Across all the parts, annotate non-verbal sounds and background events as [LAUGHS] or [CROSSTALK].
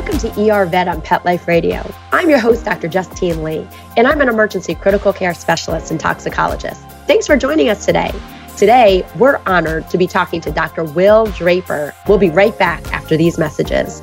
Welcome to ER Vet on Pet Life Radio. I'm your host, Dr. Justine Lee, and I'm an emergency critical care specialist and toxicologist. Thanks for joining us today. Today, we're honored to be talking to Dr. Will Draper. We'll be right back after these messages.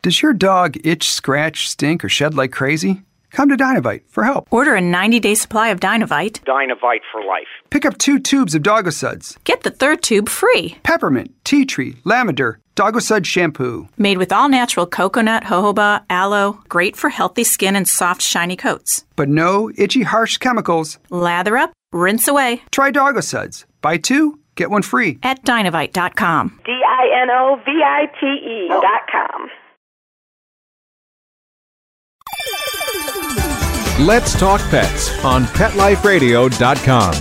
Does your dog itch, scratch, stink, or shed like crazy? Come to Dinovite for help. Order a 90 day supply of Dinovite. Dinovite for life. Pick up two tubes of Doggo Suds. Get the third tube free. Peppermint, tea tree, lavender, Doggo Sud shampoo. Made with all natural coconut, jojoba, aloe, great for healthy skin and soft, shiny coats. But no itchy, harsh chemicals. Lather up, rinse away. Try Doggo Suds. Buy two, get one free. At dinovite.com. D I N O V I T E dot com. Let's Talk Pets on PetLifeRadio.com.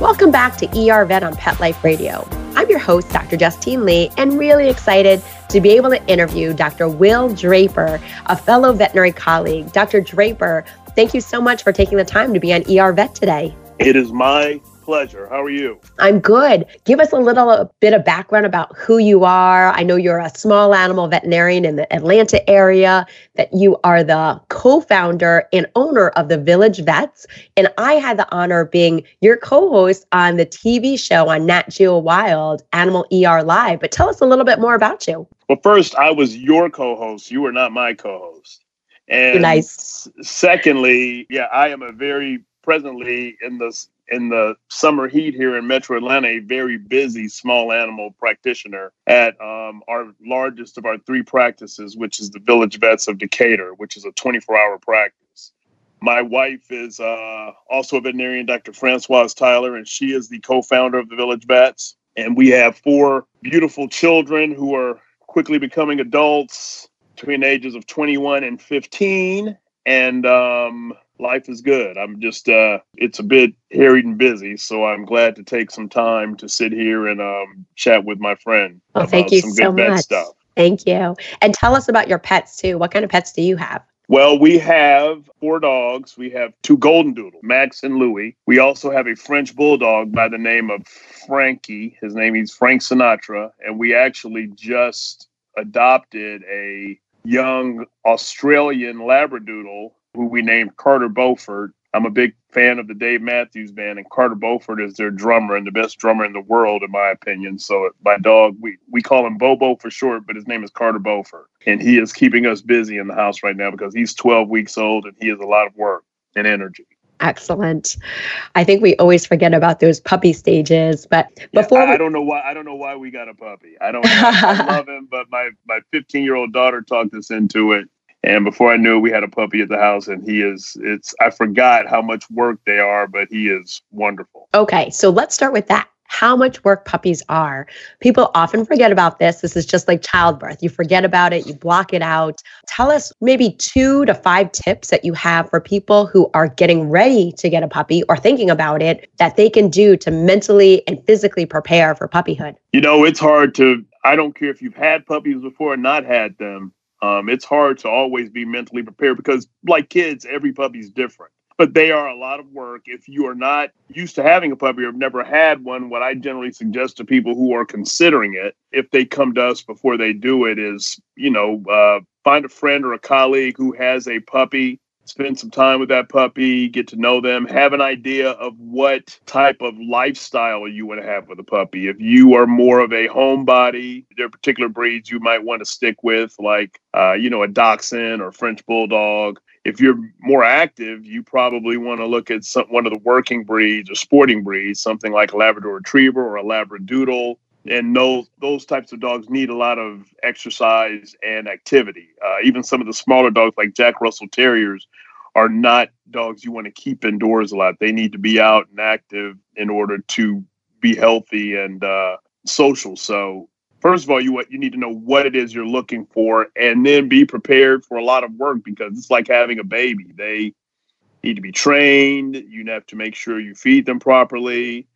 Welcome back to ER Vet on Pet Life Radio. I'm your host, Dr. Justine Lee, and really excited to be able to interview Dr. Will Draper, a fellow veterinary colleague. Dr. Draper, thank you so much for taking the time to be on ER Vet today. It is my pleasure. How are you? I'm good. Give us a little a bit of background about who you are. I know you're a small animal veterinarian in the Atlanta area, that you are the co founder and owner of the Village Vets. And I had the honor of being your co host on the TV show on Nat Geo Wild, Animal ER Live. But tell us a little bit more about you. Well, first, I was your co host. You were not my co host. And nice. secondly, yeah, I am a very presently in the in the summer heat here in Metro Atlanta, a very busy small animal practitioner at um, our largest of our three practices, which is the Village Vets of Decatur, which is a 24 hour practice. My wife is uh, also a veterinarian, Dr. Francoise Tyler, and she is the co founder of the Village Vets. And we have four beautiful children who are quickly becoming adults between ages of 21 and 15. And um, life is good. I'm just uh it's a bit harried and busy, so I'm glad to take some time to sit here and um chat with my friend. Well, thank you so much. Stuff. Thank you. And tell us about your pets too. What kind of pets do you have? Well, we have four dogs. We have two golden doodle, Max and Louie. We also have a French bulldog by the name of Frankie. His name is Frank Sinatra, and we actually just adopted a young Australian Labradoodle who we named Carter Beauford. I'm a big fan of the Dave Matthews Band, and Carter Beauford is their drummer and the best drummer in the world, in my opinion. So my dog, we we call him Bobo for short, but his name is Carter Beauford, and he is keeping us busy in the house right now because he's 12 weeks old and he has a lot of work and energy. Excellent. I think we always forget about those puppy stages, but before yeah, I, we... I don't know why I don't know why we got a puppy. I don't. I [LAUGHS] love him, but my my 15 year old daughter talked us into it and before I knew it, we had a puppy at the house, and he is, it's, I forgot how much work they are, but he is wonderful. Okay, so let's start with that. How much work puppies are. People often forget about this. This is just like childbirth. You forget about it, you block it out. Tell us maybe two to five tips that you have for people who are getting ready to get a puppy or thinking about it that they can do to mentally and physically prepare for puppyhood. You know, it's hard to, I don't care if you've had puppies before or not had them um, it's hard to always be mentally prepared because, like kids, every puppy's different. But they are a lot of work. If you are not used to having a puppy or have never had one, what I generally suggest to people who are considering it, if they come to us before they do it, is you know uh, find a friend or a colleague who has a puppy spend some time with that puppy, get to know them, have an idea of what type of lifestyle you want to have with a puppy. If you are more of a homebody, there are particular breeds you might want to stick with, like, uh, you know, a Dachshund or French Bulldog. If you're more active, you probably want to look at some, one of the working breeds or sporting breeds, something like a Labrador Retriever or a Labradoodle and those those types of dogs need a lot of exercise and activity. Uh, even some of the smaller dogs, like Jack Russell Terriers, are not dogs you want to keep indoors a lot. They need to be out and active in order to be healthy and uh, social. So first of all, you you need to know what it is you're looking for, and then be prepared for a lot of work because it's like having a baby. They need to be trained. You have to make sure you feed them properly.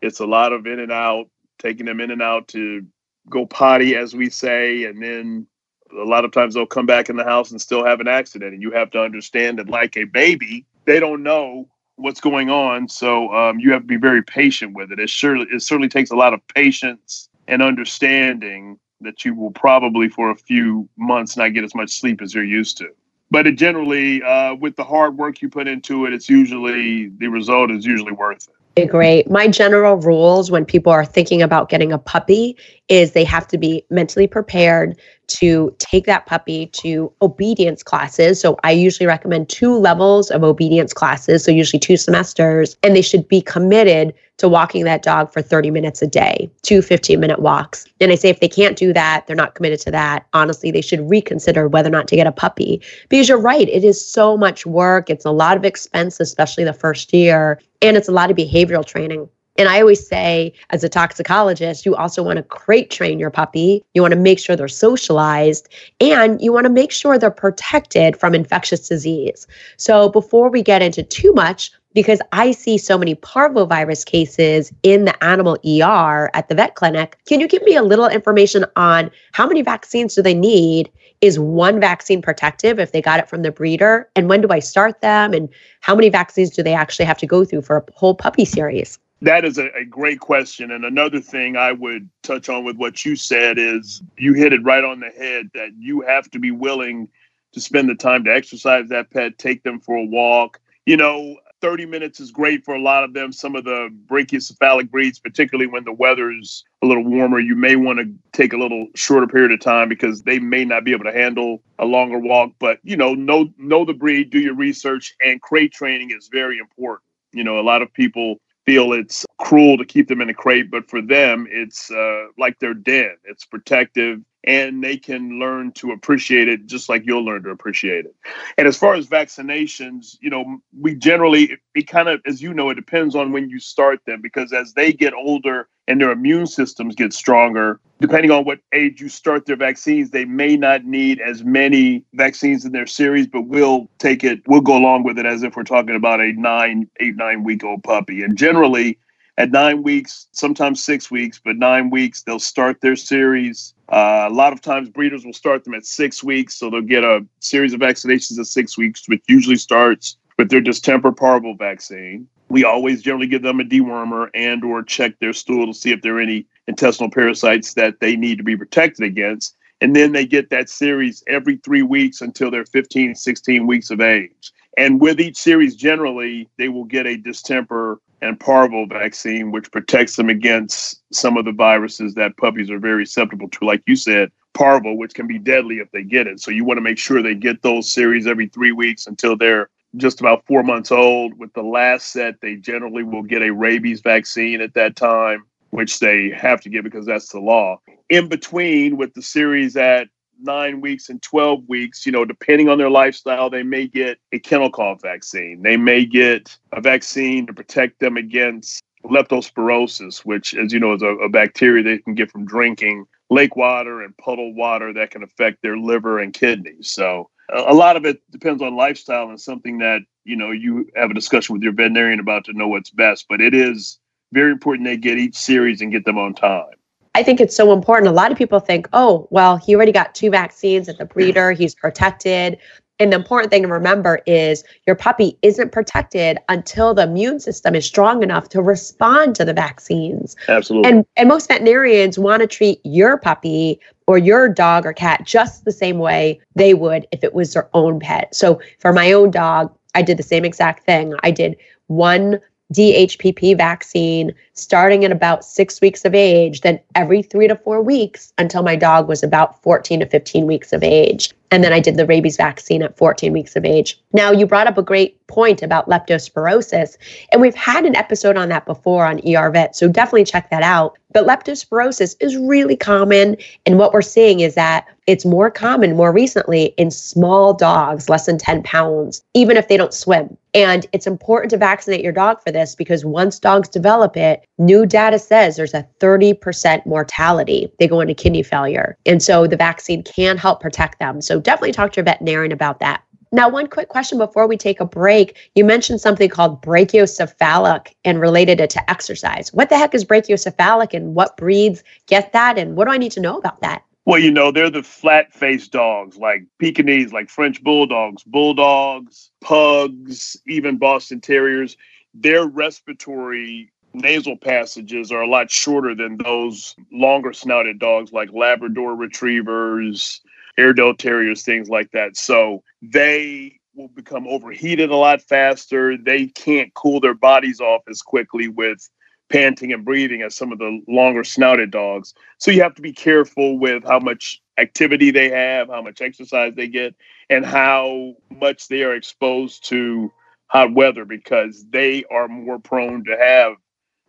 It's a lot of in and out, taking them in and out to go potty, as we say, and then a lot of times they'll come back in the house and still have an accident. And you have to understand that, like a baby, they don't know what's going on. So um, you have to be very patient with it. It surely it certainly takes a lot of patience and understanding that you will probably for a few months not get as much sleep as you're used to. But it generally, uh, with the hard work you put into it, it's usually the result is usually worth it. Great. My general rules when people are thinking about getting a puppy is they have to be mentally prepared to take that puppy to obedience classes. So I usually recommend two levels of obedience classes, so usually two semesters, and they should be committed to walking that dog for 30 minutes a day, two 15 minute walks. And I say if they can't do that, they're not committed to that, honestly, they should reconsider whether or not to get a puppy. Because you're right, it is so much work, it's a lot of expense, especially the first year, and it's a lot of behavioral training. And I always say, as a toxicologist, you also want to crate train your puppy. You want to make sure they're socialized and you want to make sure they're protected from infectious disease. So, before we get into too much, because I see so many parvovirus cases in the animal ER at the vet clinic, can you give me a little information on how many vaccines do they need? Is one vaccine protective if they got it from the breeder? And when do I start them? And how many vaccines do they actually have to go through for a whole puppy series? That is a, a, great question. And another thing I would touch on with what you said is you hit it right on the head that you have to be willing to spend the time to exercise that pet, take them for a walk. You know, 30 minutes is great for a lot of them. Some of the brachycephalic breeds, particularly when the weather's a little warmer, you may want to take a little shorter period of time because they may not be able to handle a longer walk. But, you know, know, know the breed, do your research, and crate training is very important. You know, a lot of people feel it's cruel to keep them in a crate, but for them, it's uh, like they're dead. It's protective and they can learn to appreciate it just like you'll learn to appreciate it. And as far as vaccinations, you know, we generally, it, it kind of, as you know, it depends on when you start them because as they get older and their immune systems get stronger, depending on what age you start their vaccines, they may not need as many vaccines in their series, but we'll take it, we'll go along with it as if we're talking about a nine, eight, nine week old puppy. And generally, at nine weeks, sometimes six weeks, but nine weeks, they'll start their series. Uh, a lot of times, breeders will start them at six weeks, so they'll get a series of vaccinations at six weeks, which usually starts with their distemper parvo vaccine. We always generally give them a dewormer and or check their stool to see if there are any intestinal parasites that they need to be protected against. And then they get that series every three weeks until they're 15, 16 weeks of age. And with each series, generally, they will get a distemper and parvo vaccine, which protects them against some of the viruses that puppies are very susceptible to, like you said, parvo, which can be deadly if they get it. So you want to make sure they get those series every three weeks until they're just about four months old. With the last set, they generally will get a rabies vaccine at that time, which they have to get because that's the law. In between, with the series at nine weeks and 12 weeks, you know, depending on their lifestyle, they may get a kennel cough vaccine. They may get a vaccine to protect them against leptospirosis, which, as you know, is a, a bacteria they can get from drinking lake water and puddle water that can affect their liver and kidneys. So a, a lot of it depends on lifestyle and something that, you know, you have a discussion with your veterinarian about to know what's best. But it is very important they get each series and get them on time. I think it's so important. A lot of people think, oh, well, he already got two vaccines at the breeder, he's protected. And the important thing to remember is your puppy isn't protected until the immune system is strong enough to respond to the vaccines. Absolutely. And and most veterinarians want to treat your puppy or your dog or cat just the same way they would if it was their own pet. So for my own dog, I did the same exact thing. I did one DHPP vaccine starting at about six weeks of age, then every three to four weeks until my dog was about 14 to 15 weeks of age. And then I did the rabies vaccine at 14 weeks of age. Now, you brought up a great point about leptospirosis, and we've had an episode on that before on ER Vet, so definitely check that out. But leptospirosis is really common, and what we're seeing is that It's more common more recently in small dogs, less than 10 pounds, even if they don't swim. And it's important to vaccinate your dog for this because once dogs develop it, new data says there's a 30% mortality. They go into kidney failure. And so the vaccine can help protect them. So definitely talk to your veterinarian about that. Now, one quick question before we take a break. You mentioned something called brachycephalic and related it to exercise. What the heck is brachycephalic and what breeds get that? And what do I need to know about that? Well, you know, they're the flat faced dogs like Pekingese, like French bulldogs, bulldogs, pugs, even Boston Terriers. Their respiratory nasal passages are a lot shorter than those longer snouted dogs like Labrador retrievers, Airedale Terriers, things like that. So they will become overheated a lot faster. They can't cool their bodies off as quickly with panting and breathing as some of the longer snouted dogs. So you have to be careful with how much activity they have, how much exercise they get, and how much they are exposed to hot weather because they are more prone to have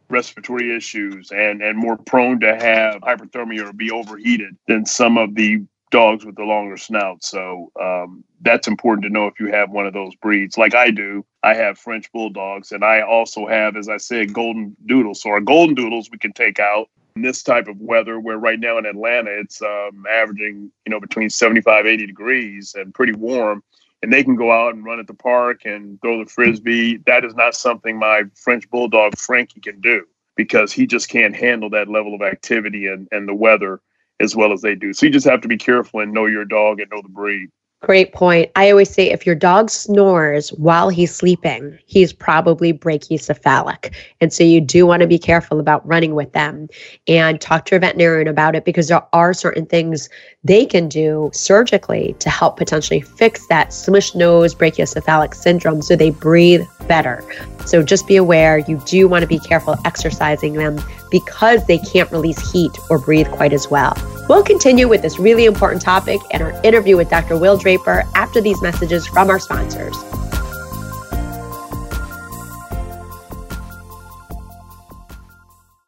respiratory issues and and more prone to have hyperthermia or be overheated than some of the dogs with the longer snout. So um, that's important to know if you have one of those breeds. Like I do, I have French bulldogs, and I also have, as I said, golden doodles. So our golden doodles we can take out in this type of weather, where right now in Atlanta it's um, averaging, you know, between 75, 80 degrees and pretty warm. And they can go out and run at the park and throw the frisbee. That is not something my French bulldog Frankie can do because he just can't handle that level of activity and, and the weather as well as they do. So you just have to be careful and know your dog and know the breed. Great point. I always say if your dog snores while he's sleeping, he's probably brachycephalic. And so you do want to be careful about running with them and talk to your veterinarian about it because there are certain things they can do surgically to help potentially fix that smush nose brachycephalic syndrome so they breathe better. So just be aware you do want to be careful exercising them because they can't release heat or breathe quite as well. We'll continue with this really important topic and our interview with Dr. Will Draper after these messages from our sponsors.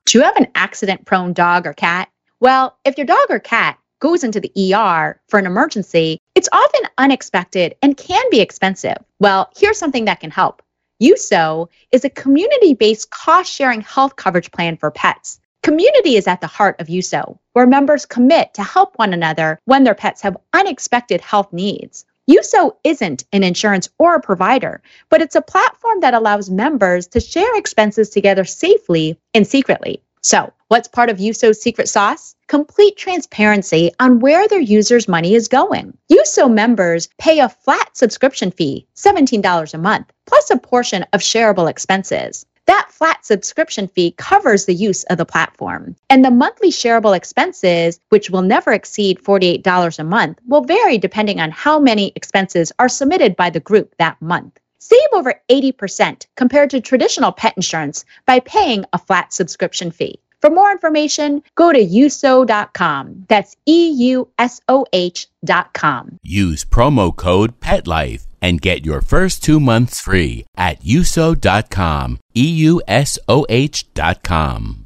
Do you have an accident prone dog or cat? Well, if your dog or cat goes into the ER for an emergency, it's often unexpected and can be expensive. Well, here's something that can help. Eusoh is a community based cost sharing health coverage plan for pets. Community is at the heart of Eusoh, where members commit to help one another when their pets have unexpected health needs. Eusoh isn't an insurance or a provider, but it's a platform that allows members to share expenses together safely and secretly. So, what's part of Eusoh's secret sauce? Complete transparency on where their users' money is going. Eusoh members pay a flat subscription fee, $17 a month, plus a portion of shareable expenses. That flat subscription fee covers the use of the platform. And the monthly shareable expenses, which will never exceed $48 a month, will vary depending on how many expenses are submitted by the group that month. Save over 80% compared to traditional pet insurance by paying a flat subscription fee. For more information, go to eusoh.com. That's E U S O H.com. Use promo code PETLIFE and get your first two months free at eusoh.com. E U S O H.com.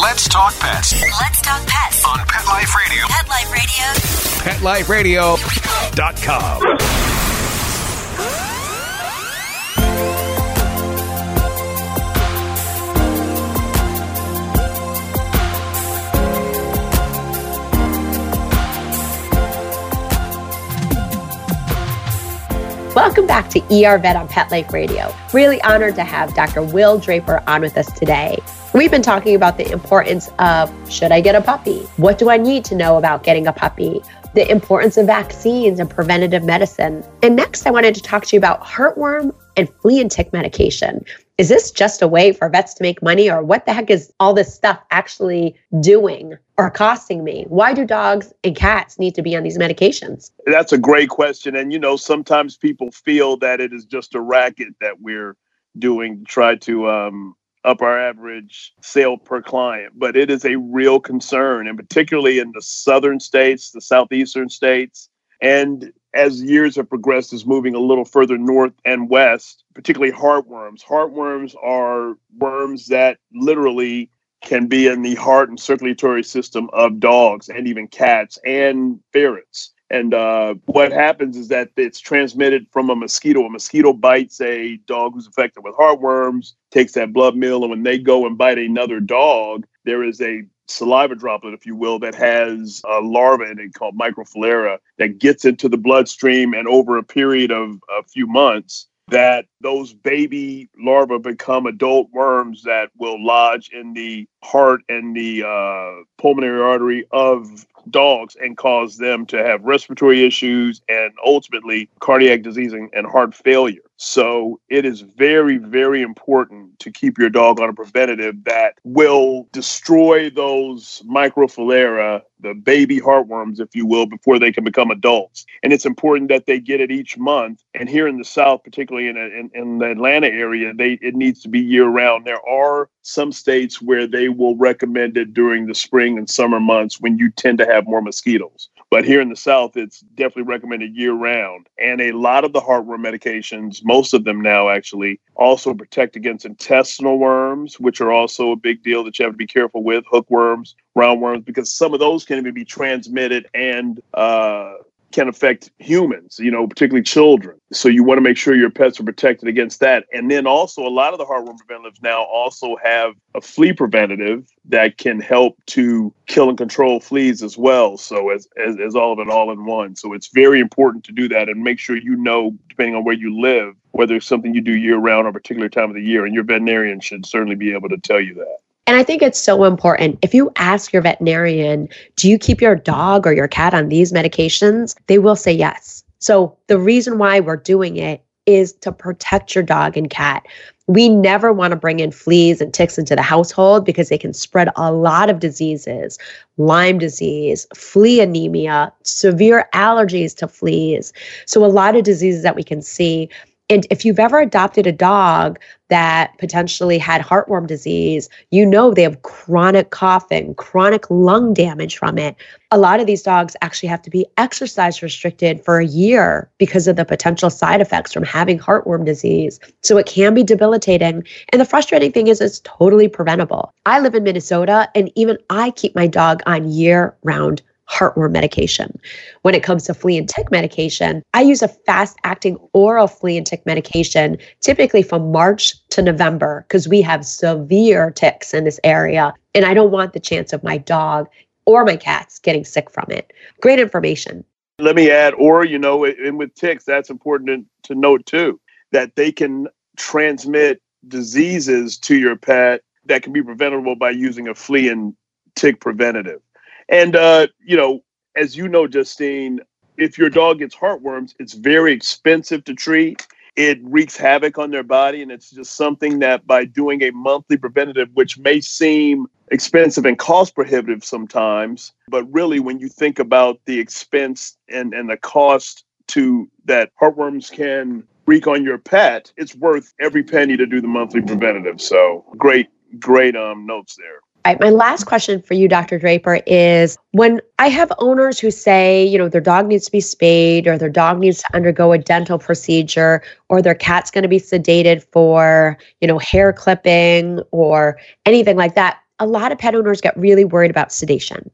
Let's talk pets Let's talk pets on Pet Life Radio. Pet Life Radio. PetLifeRadio.com. Welcome back to ER Vet on Pet Life Radio. Really honored to have Dr. Will Draper on with us today. We've been talking about the importance of should I get a puppy? What do I need to know about getting a puppy? The importance of vaccines and preventative medicine. And next, I wanted to talk to you about heartworm and flea and tick medication. Is this just a way for vets to make money, or what the heck is all this stuff actually doing or costing me? Why do dogs and cats need to be on these medications? That's a great question. And, you know, sometimes people feel that it is just a racket that we're doing try to um, up our average sale per client. But it is a real concern, and particularly in the southern states, the southeastern states, and as years have progressed, is moving a little further north and west, particularly heartworms. Heartworms are worms that literally can be in the heart and circulatory system of dogs and even cats and ferrets. And uh, what happens is that it's transmitted from a mosquito. A mosquito bites a dog who's affected with heartworms, takes that blood meal, and when they go and bite another dog, there is a saliva droplet, if you will, that has a larva in it called microfilariae that gets into the bloodstream, and over a period of a few months, that those baby larvae become adult worms that will lodge in the heart and the uh, pulmonary artery of dogs and cause them to have respiratory issues and ultimately cardiac disease and, and heart failure. So it is very, very important to keep your dog on a preventative that will destroy those microfilariae, the baby heartworms, if you will, before they can become adults. And it's important that they get it each month. And here in the South, particularly in, in, in the Atlanta area, they it needs to be year round. There are some states where they will recommend it during the spring and summer months when you tend to have more mosquitoes. But here in the South, it's definitely recommended year round. And a lot of the heartworm medications, most of them now actually, also protect against intestinal worms, which are also a big deal that you have to be careful with, hookworms, roundworms, because some of those can even be transmitted and uh, can affect humans, you know, particularly children. So you want to make sure your pets are protected against that. And then also a lot of the heartworm preventatives now also have a flea preventative that can help to kill and control fleas as well. So as, as, as all of it all in one. So it's very important to do that and make sure you know, depending on where you live, whether it's something you do year round or a particular time of the year. And your veterinarian should certainly be able to tell you that. And I think it's so important. If you ask your veterinarian, do you keep your dog or your cat on these medications? They will say yes. So the reason why we're doing it is to protect your dog and cat. We never want to bring in fleas and ticks into the household because they can spread a lot of diseases Lyme disease, flea anemia, severe allergies to fleas. So, a lot of diseases that we can see. And if you've ever adopted a dog that potentially had heartworm disease, you know they have chronic coughing, chronic lung damage from it. A lot of these dogs actually have to be exercise restricted for a year because of the potential side effects from having heartworm disease. So it can be debilitating. And the frustrating thing is, it's totally preventable. I live in Minnesota, and even I keep my dog on year round heartworm medication. When it comes to flea and tick medication, I use a fast acting oral flea and tick medication typically from March to November because we have severe ticks in this area. And I don't want the chance of my dog or my cats getting sick from it. Great information. Let me add, or, you know, and with ticks, that's important to, note too, that they can transmit diseases to your pet that can be preventable by using a flea and tick preventative. And uh, you know, as you know, Justine, if your dog gets heartworms, it's very expensive to treat. It wreaks havoc on their body, and it's just something that by doing a monthly preventative, which may seem expensive and cost prohibitive sometimes, but really when you think about the expense and, and the cost to that heartworms can wreak on your pet, it's worth every penny to do the monthly preventative. So great, great um notes there. Right, my last question for you, Dr. Draper, is when I have owners who say, you know, their dog needs to be spayed or their dog needs to undergo a dental procedure or their cat's going to be sedated for, you know, hair clipping or anything like that, a lot of pet owners get really worried about sedation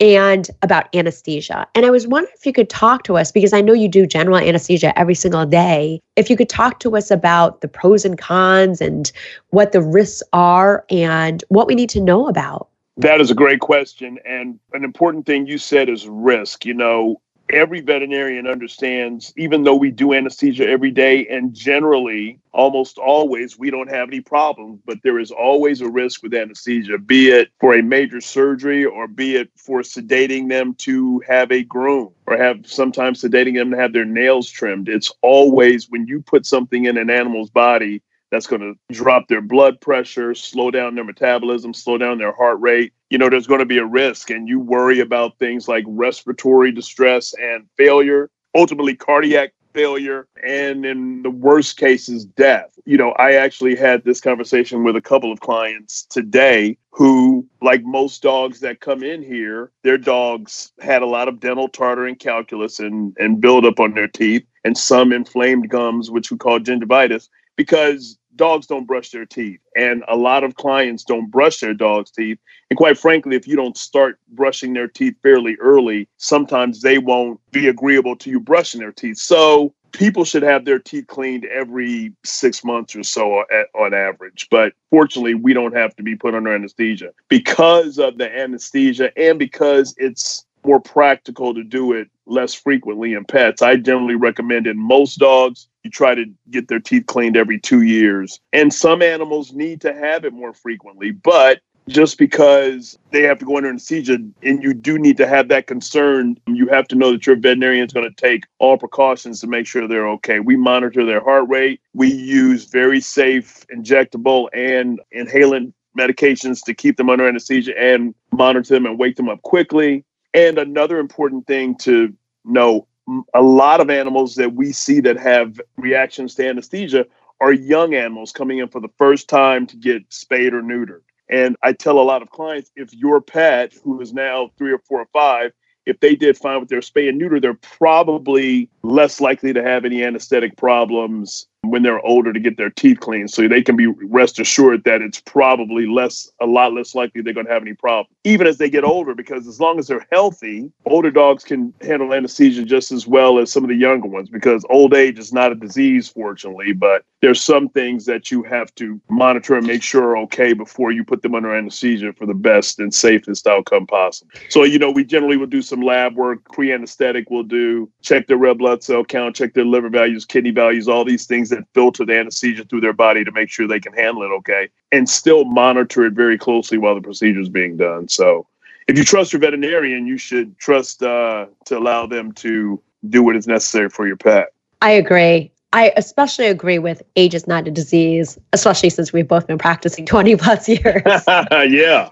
and about anesthesia. And I was wondering if you could talk to us, because I know you do general anesthesia every single day, if you could talk to us about the pros and cons and what the risks are and what we need to know about. That is a great question. And an important thing you said is risk. You know, every veterinarian understands, even though we do anesthesia every day, and generally, almost always, we don't have any problems, but there is always a risk with anesthesia, be it for a major surgery or be it for sedating them to have a groom or have sometimes sedating them to have their nails trimmed. It's always when you put something in an animal's body, that's going to drop their blood pressure, slow down their metabolism, slow down their heart rate. You know, there's going to be a risk, and you worry about things like respiratory distress and failure, ultimately cardiac failure, and in the worst cases, death. You know, I actually had this conversation with a couple of clients today who, like most dogs that come in here, their dogs had a lot of dental tartar and calculus and, and buildup on their teeth, and some inflamed gums, which we call gingivitis because dogs don't brush their teeth, and a lot of clients don't brush their dog's teeth. And quite frankly, if you don't start brushing their teeth fairly early, sometimes they won't be agreeable to you brushing their teeth. So people should have their teeth cleaned every six months or so on average. But fortunately, we don't have to be put under anesthesia because of the anesthesia and because it's more practical to do it less frequently in pets. I generally recommend in most dogs, you try to get their teeth cleaned every two years. And some animals need to have it more frequently, but just because they have to go under anesthesia and you do need to have that concern, you have to know that your veterinarian is going to take all precautions to make sure they're okay. We monitor their heart rate. We use very safe injectable and inhalant medications to keep them under anesthesia and monitor them and wake them up quickly. And another important thing to know a lot of animals that we see that have reactions to anesthesia are young animals coming in for the first time to get spayed or neutered. And I tell a lot of clients if your pet, who is now three or four or five, if they did fine with their spay and neuter, they're probably less likely to have any anesthetic problems when they're older to get their teeth cleaned. So they can be rest assured that it's probably less, a lot less likely they're going to have any problem, even as they get older, because as long as they're healthy, older dogs can handle anesthesia just as well as some of the younger ones, because old age is not a disease, fortunately, but there's some things that you have to monitor and make sure are okay before you put them under anesthesia for the best and safest outcome possible. So, you know, we generally will do some lab work, pre anesthetic, we'll do check their red blood cell count, check their liver values, kidney values, all these things that filter the anesthesia through their body to make sure they can handle it okay, and still monitor it very closely while the procedure is being done. So, if you trust your veterinarian, you should trust uh, to allow them to do what is necessary for your pet. I agree. I especially agree with age is not a disease, especially since we've both been practicing [LAUGHS] 20 plus years. [LAUGHS] yeah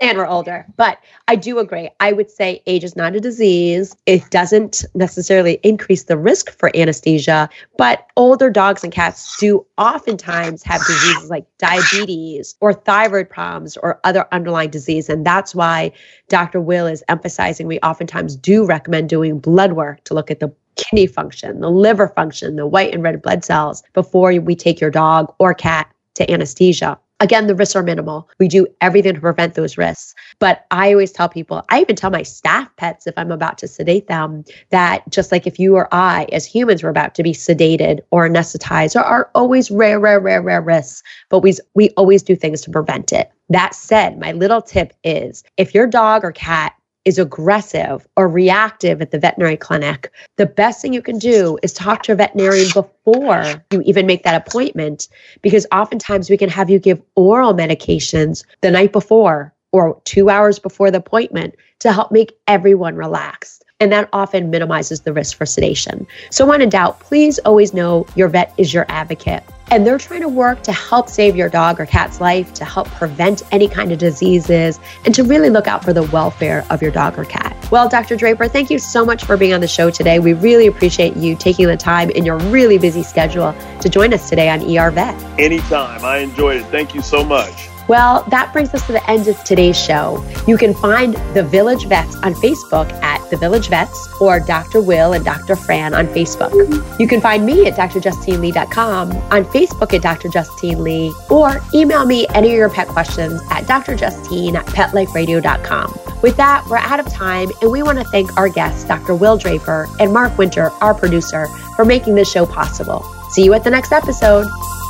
and we're older. But I do agree. I would say age is not a disease. It doesn't necessarily increase the risk for anesthesia, but older dogs and cats do oftentimes have diseases like diabetes or thyroid problems or other underlying disease. And that's why Dr. Will is emphasizing we oftentimes do recommend doing blood work to look at the kidney function, the liver function, the white and red blood cells before we take your dog or cat to anesthesia. Again, the risks are minimal. We do everything to prevent those risks. But I always tell people, I even tell my staff pets if I'm about to sedate them, that just like if you or I, as humans, were about to be sedated or anesthetized, there are always rare, rare, rare, rare risks, but we, we always do things to prevent it. That said, my little tip is if your dog or cat is aggressive or reactive at the veterinary clinic, the best thing you can do is talk to a veterinarian before you even make that appointment, because oftentimes we can have you give oral medications the night before or two hours before the appointment to help make everyone relaxed. And that often minimizes the risk for sedation. So, when in doubt, please always know your vet is your advocate and they're trying to work to help save your dog or cat's life, to help prevent any kind of diseases, and to really look out for the welfare of your dog or cat. Well, Dr. Draper, thank you so much for being on the show today. We really appreciate you taking the time in your really busy schedule to join us today on ER Vet. Anytime. I enjoyed it. Thank you so much. Well, that brings us to the end of today's show. You can find the Village Vets on Facebook at The Village Vets or Dr. Will and Dr. Fran on Facebook. You can find me at drjustinelee.com, on Facebook at Dr. Justine Lee, or email me any of your pet questions at drjustine at petliferadio.com. With that, we're out of time, and we want to thank our guests, Dr. Will Draper and Mark Winter, our producer, for making this show possible. See you at the next episode.